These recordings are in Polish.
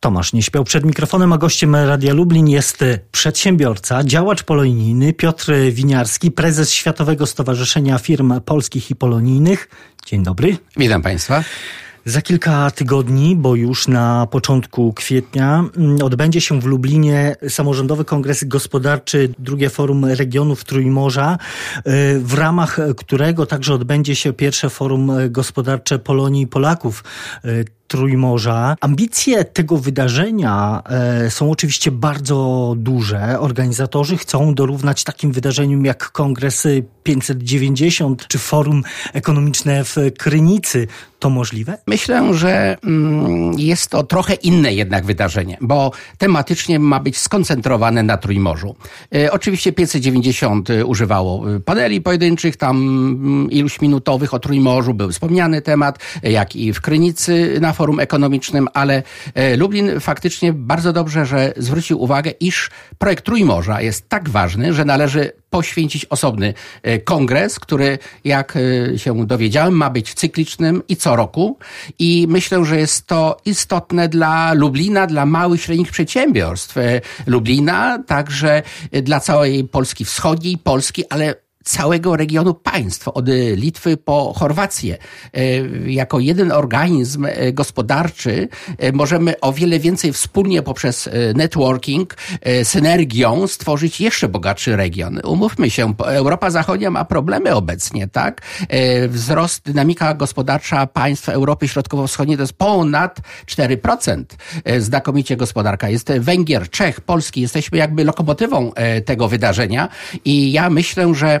Tomasz nie śpiał przed mikrofonem, a gościem Radia Lublin jest przedsiębiorca, działacz polonijny Piotr Winiarski, prezes Światowego Stowarzyszenia Firm Polskich i Polonijnych. Dzień dobry. Witam Państwa. Za kilka tygodni, bo już na początku kwietnia, mm, odbędzie się w Lublinie samorządowy kongres gospodarczy, drugie forum regionów Trójmorza, y, w ramach którego także odbędzie się pierwsze forum gospodarcze Polonii i Polaków. Trójmorza. Ambicje tego wydarzenia e, są oczywiście bardzo duże. Organizatorzy chcą dorównać takim wydarzeniom jak Kongres 590 czy Forum Ekonomiczne w Krynicy. To możliwe? Myślę, że mm, jest to trochę inne jednak wydarzenie, bo tematycznie ma być skoncentrowane na Trójmorzu. E, oczywiście 590 używało e, paneli pojedynczych, tam mm, iluś minutowych o Trójmorzu, był wspomniany temat, jak i w Krynicy na forum ekonomicznym, ale e, Lublin faktycznie bardzo dobrze, że zwrócił uwagę, iż projekt Trójmorza jest tak ważny, że należy poświęcić osobny e, kongres, który, jak e, się dowiedziałem, ma być cyklicznym i co roku. I myślę, że jest to istotne dla Lublina, dla małych, średnich przedsiębiorstw Lublina, także dla całej Polski Wschodniej, Polski, ale całego regionu państw, od Litwy po Chorwację. E, jako jeden organizm e, gospodarczy e, możemy o wiele więcej wspólnie poprzez networking, synergią stworzyć jeszcze bogatszy region. Umówmy się, Europa Zachodnia ma problemy obecnie, tak? Wzrost, dynamika gospodarcza państw Europy Środkowo-Wschodniej to jest ponad 4%. Znakomicie gospodarka. Jest Węgier, Czech, Polski. Jesteśmy jakby lokomotywą tego wydarzenia i ja myślę, że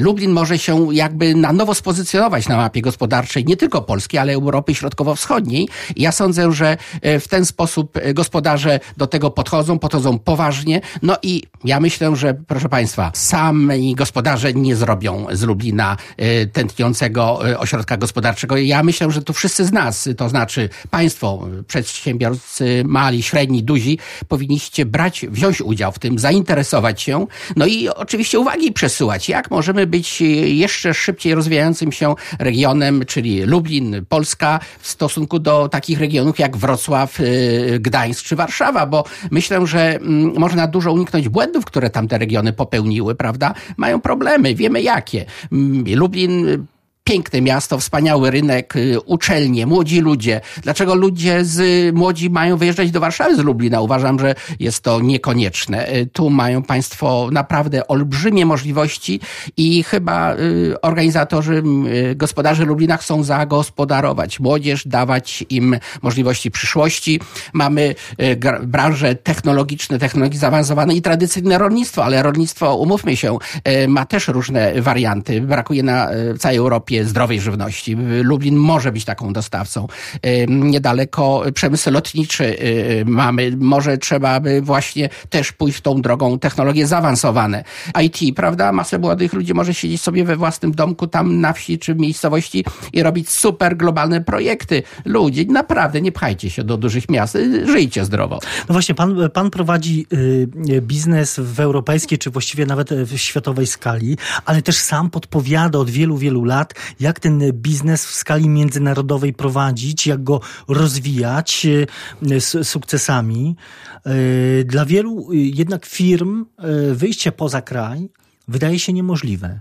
Lublin może się jakby na nowo spozycjonować na mapie gospodarczej nie tylko Polski, ale Europy Środkowo-Wschodniej. Ja sądzę, że e, w ten sposób e, gospodarze do tego podchodzą, podchodzą poważnie. No i ja myślę, że proszę Państwa, sami gospodarze nie zrobią z Lublina tętniącego ośrodka gospodarczego. Ja myślę, że tu wszyscy z nas, to znaczy Państwo, przedsiębiorcy mali, średni, duzi, powinniście brać, wziąć udział w tym, zainteresować się, no i oczywiście uwagi przesyłać, jak możemy być jeszcze szybciej rozwijającym się regionem, czyli Lublin, Polska, w stosunku do takich regionów jak Wrocław, y, Gdańsk czy Warszawa, bo myślę, że mm, można dużo uniknąć błędów, które tamte regiony popełniły, prawda? Mają problemy, wiemy jakie. Mm, Lublin piękne miasto, wspaniały rynek, y, uczelnie, młodzi ludzie. Dlaczego ludzie z młodzi mają wyjeżdżać do Warszawy z Lublina? Uważam, że jest to niekonieczne. Y, tu mają Państwo naprawdę olbrzymie możliwości i chyba y, organizatorzy, gospodarze Lublina chcą zagospodarować młodzież, dawać im możliwości przyszłości. Mamy branże technologiczne, technologii zaawansowane i tradycyjne rolnictwo, ale rolnictwo, umówmy się, ma też różne warianty. Brakuje na całej Europie zdrowej żywności. Lublin może być taką dostawcą. Niedaleko przemysł lotniczy y, mamy. Może trzeba by właśnie też pójść tą drogą technologie zaawansowane. IT, prawda? Masę młodych ludzi może siedzieć sobie we własnym domku tam na wsi czy w miejscowości i robić super globalne projekty. Ludzie, naprawdę nie pchajcie się do dużych miast. Żyjcie zdrowo. No właśnie, pan, pan prowadzi y, biznes w europejskiej, czy właściwie nawet w światowej skali, ale też sam podpowiada od wielu, wielu lat, jak ten biznes w skali międzynarodowej prowadzić, jak go rozwijać e, z sukcesami. E, dla wielu e, jednak firm wyjście poza kraj wydaje się niemożliwe.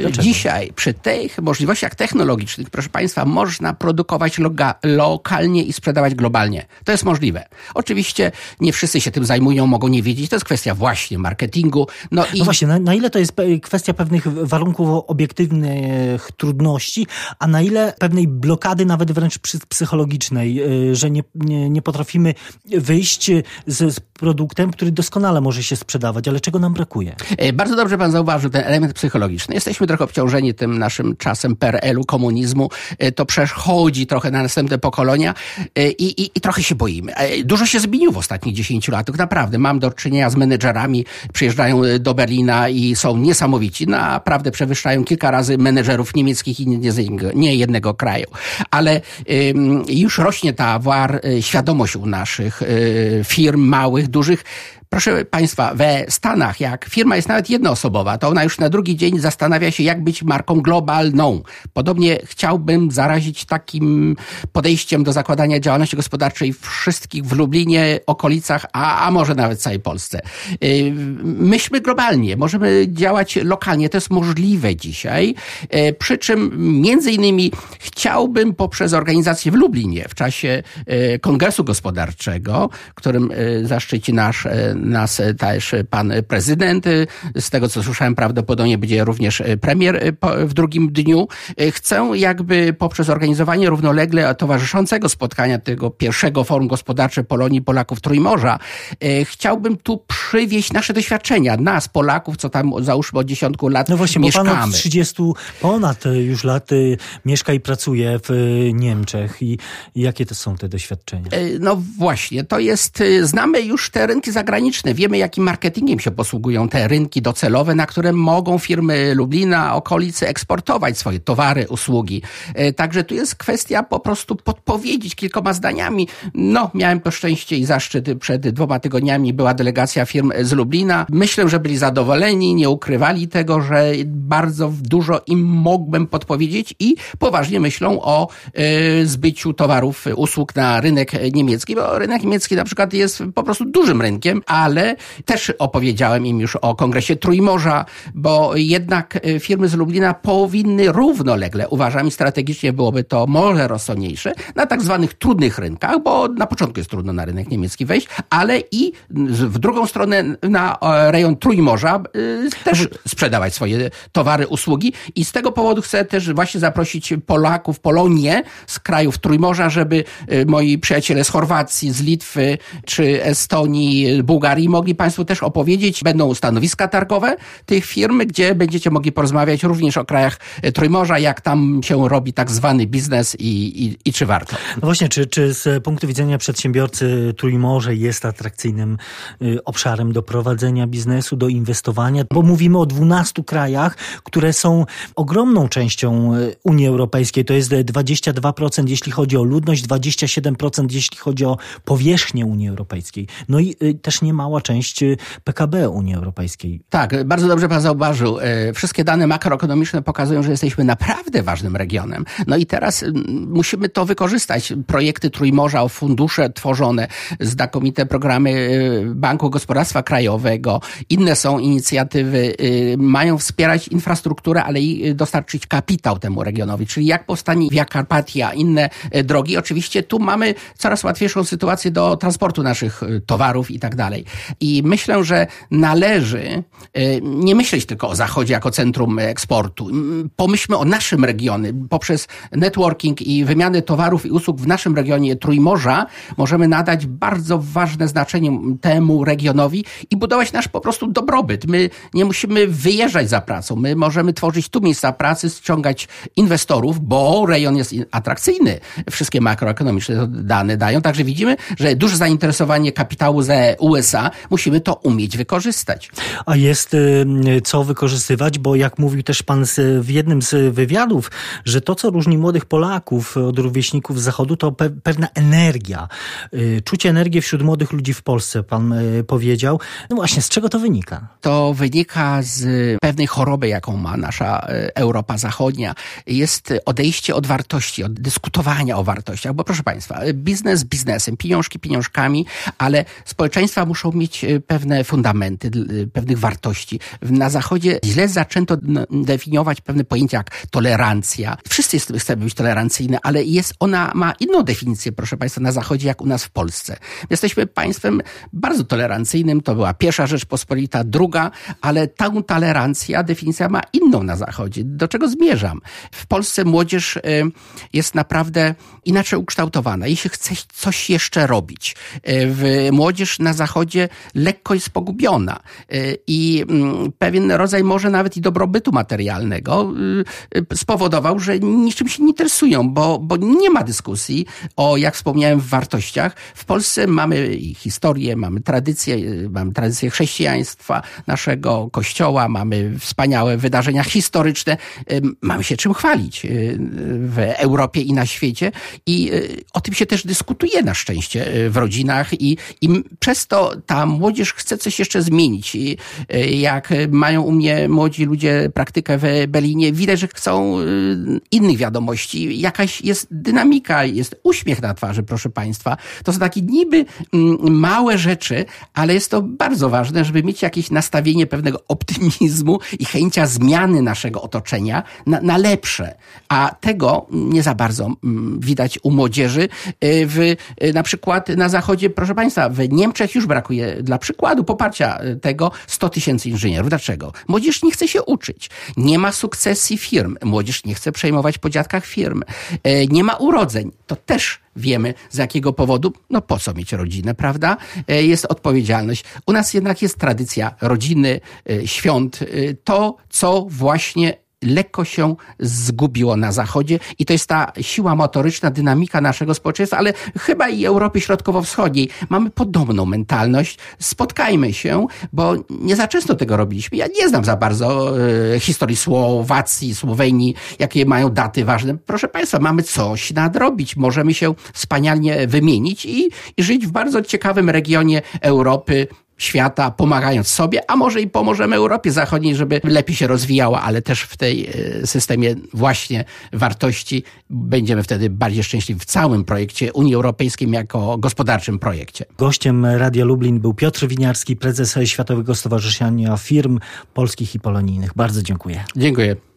Dlaczego? Dzisiaj przy tych możliwościach technologicznych, proszę Państwa, można produkować lokalnie i sprzedawać globalnie. To jest możliwe. Oczywiście nie wszyscy się tym zajmują, mogą nie wiedzieć. To jest kwestia właśnie marketingu. No, i... no właśnie, na, na ile to jest kwestia pewnych warunków obiektywnych trudności, a na ile pewnej blokady nawet wręcz psychologicznej, y, że nie, nie, nie potrafimy wyjść z, z produktem, który doskonale może się sprzedawać, ale czego nam brakuje? E, bardzo dobrze Pan zauważył ten element psychologiczny psychologiczny. Jesteśmy trochę obciążeni tym naszym czasem PRL-u, komunizmu. E, to przechodzi trochę na następne pokolenia e, i, i, i trochę się boimy. E, dużo się zmieniło w ostatnich 10 latach. Naprawdę mam do czynienia z menedżerami, przyjeżdżają do Berlina i są niesamowici. Naprawdę przewyższają kilka razy menedżerów niemieckich i nie jednego kraju. Ale już rośnie ta war, świadomość u naszych firm, małych, dużych, Proszę Państwa, we Stanach, jak firma jest nawet jednoosobowa, to ona już na drugi dzień zastanawia się, jak być marką globalną. Podobnie chciałbym zarazić takim podejściem do zakładania działalności gospodarczej wszystkich w Lublinie, okolicach, a, a może nawet całej Polsce. Y, myślmy globalnie, możemy działać lokalnie, to jest możliwe dzisiaj, y, przy czym między innymi chciałbym poprzez organizację w Lublinie w czasie y, Kongresu Gospodarczego, którym zaszczyci nasz nas też pan prezydent. Z tego co słyszałem, prawdopodobnie będzie również premier w drugim dniu. Chcę jakby poprzez organizowanie równolegle towarzyszącego spotkania tego pierwszego forum gospodarcze Polonii Polaków Trójmorza, chciałbym tu przywieźć nasze doświadczenia, nas Polaków, co tam załóżmy od dziesiątku lat no właśnie, mieszkamy. Bo pan od 30 ponad już lat mieszka i pracuje w Niemczech i jakie to są te doświadczenia? No właśnie, to jest, znamy już te rynki zagraniczne, Wiemy, jakim marketingiem się posługują te rynki docelowe, na które mogą firmy Lublina, okolicy eksportować swoje towary, usługi. E, także tu jest kwestia po prostu podpowiedzieć kilkoma zdaniami. No, miałem to szczęście i zaszczyt przed dwoma tygodniami była delegacja firm z Lublina. Myślę, że byli zadowoleni, nie ukrywali tego, że bardzo dużo im mógłbym podpowiedzieć i poważnie myślą o y, zbyciu towarów, usług na rynek niemiecki, bo rynek niemiecki na przykład jest po prostu dużym rynkiem, a ale też opowiedziałem im już o kongresie Trójmorza, bo jednak e, firmy z Lublina powinny równolegle, uważam i strategicznie byłoby to może rozsądniejsze, na tak zwanych trudnych rynkach, bo na początku jest trudno na rynek niemiecki wejść, ale i w drugą stronę na e, rejon Trójmorza e, też sprzedawać swoje towary, usługi. I z tego powodu chcę też właśnie zaprosić Polaków, Polonię z krajów Trójmorza, żeby moi przyjaciele z Chorwacji, z Litwy czy Estonii, Bułgarii, Bułgarii mogli Państwu też opowiedzieć. Będą stanowiska targowe tych firm, gdzie będziecie mogli porozmawiać również o krajach e, Trójmorza, jak tam się robi tak zwany biznes i, i, i czy warto. No właśnie, czy, czy z punktu widzenia przedsiębiorcy Trójmorze jest atrakcyjnym y, obszarem do prowadzenia biznesu, do inwestowania? Bo mówimy o 12 krajach, które są ogromną częścią y, Unii Europejskiej. To jest 22% jeśli chodzi o ludność, 27% jeśli chodzi o powierzchnię Unii Europejskiej. No i y, też nie mała część y, PKB Unii Europejskiej. Tak, bardzo dobrze pan zauważył. E, wszystkie dane makroekonomiczne pokazują, że jesteśmy naprawdę ważnym regionem. No i teraz mm, musimy to wykorzystać. Projekty Trójmorza, fundusze tworzone, znakomite programy y, Banku Gospodarstwa Krajowego, inne są inicjatywy, y, mają wspierać infrastrukturę, ale i dostarczyć kapitał temu regionowi. Czyli jak powstanie Via Carpatia, inne drogi. Oczywiście tu mamy coraz łatwiejszą sytuację do transportu naszych towarów i tak dalej. I myślę, że należy y, nie myśleć tylko o Zachodzie jako centrum eksportu. Pomyślmy o naszym regionie. Poprzez networking i wymianę towarów i usług w naszym regionie Trójmorza możemy nadać bardzo ważne znaczenie temu regionowi i budować nasz po prostu dobrobyt. My nie musimy wyjeżdżać za pracą. My możemy tworzyć tu miejsca pracy, ściągać inwestorów, bo rejon jest atrakcyjny. Wszystkie makroekonomiczne dane dają. Także widzimy, że duże zainteresowanie kapitału ze USA USA, musimy to umieć wykorzystać. A jest y, co wykorzystywać, bo jak mówił też pan w jednym z wywiadów, że to, co różni młodych Polaków od rówieśników z Zachodu, to pewna energia. Y, czucie energii wśród młodych ludzi w Polsce, pan y, powiedział. No właśnie, z czego to wynika? To wynika z pewnej choroby, jaką ma nasza Europa Zachodnia. Jest odejście od wartości, od dyskutowania o wartościach, bo proszę państwa, biznes biznesem, pieniążki pieniążkami, ale społeczeństwa muszą muszą mieć e, pewne fundamenty, e, pewnych wartości. Na Zachodzie źle zaczęto definiować pewne pojęcia jak tolerancja. Wszyscy chcemy być tolerancyjni, ale jest ona ma inną definicję, proszę Państwa, na Zachodzie jak u nas w Polsce. Jesteśmy państwem bardzo tolerancyjnym, to była pierwsza Rzeczpospolita, druga, ale ta tolerancja, definicja ma inną na Zachodzie. Do czego zmierzam? W Polsce młodzież e, jest naprawdę inaczej ukształtowana. Jeśli chce coś jeszcze robić, w młodzież na Zachodzie zachodzie lekko jest pogubiona. Y, i mm, pewien rodzaj może nawet i dobrobytu materialnego y, y, spowodował, że niczym się nie interesują, bo, bo nie ma dyskusji o, jak wspomniałem, wartościach. W Polsce mamy historię, mamy tradycję, mamy tradycję chrześcijaństwa, naszego kościoła, mamy wspaniałe wydarzenia historyczne, mamy się czym chwalić w Europie i na świecie. I o tym się też dyskutuje na szczęście w rodzinach i, i przez to ta młodzież chce coś jeszcze zmienić. I jak mają u mnie młodzi ludzie praktykę w Berlinie, widać, że chcą innych wiadomości. Jakaś jest dynamika, jest uśmiech na twarzy, proszę Państwa. To są takie niby mm, małe rzeczy, ale jest to bardzo ważne, żeby mieć jakieś nastawienie pewnego optymizmu i chęcia zmiany naszego otoczenia na, na lepsze. A tego nie za bardzo mm, widać u młodzieży. Y, w, y, na przykład na zachodzie, proszę Państwa, w Niemczech już brakuje dla przykładu poparcia y, tego 100 tysięcy inżynierów. Dlaczego? Młodzież nie chce się uczyć. Nie ma sukcesji firm. Młodzież nie chce przejmować po dziadkach firm. Nie ma urodzeń. To też wiemy z jakiego powodu. No po co mieć rodzinę, prawda? Jest odpowiedzialność. U nas jednak jest tradycja rodziny, świąt. To, co właśnie lekko się zgubiło na Zachodzie i to jest ta siła motoryczna, dynamika naszego społeczeństwa, ale chyba i Europy Środkowo-Wschodniej. Mamy podobną mentalność. Spotkajmy się, bo nie za często tego robiliśmy. Ja nie znam za bardzo e, historii Słowacji, Słowenii, jakie mają daty ważne. Proszę Państwa, mamy coś nadrobić. Możemy się wspaniale wymienić i, i żyć w bardzo ciekawym regionie Europy, świata, pomagając sobie, a może i pomożemy Europie Zachodniej, żeby lepiej się rozwijała, ale też w tej e, systemie właśnie wartości będziemy wtedy bardziej szczęśliwi w całym projekcie Unii Europejskiej jako gospodarczym projekcie. Gościem Radia Lublin był Piotr Winiarski, prezes Światowego Stowarzyszenia Firm Polskich i Polonijnych. Bardzo dziękuję. Dziękuję.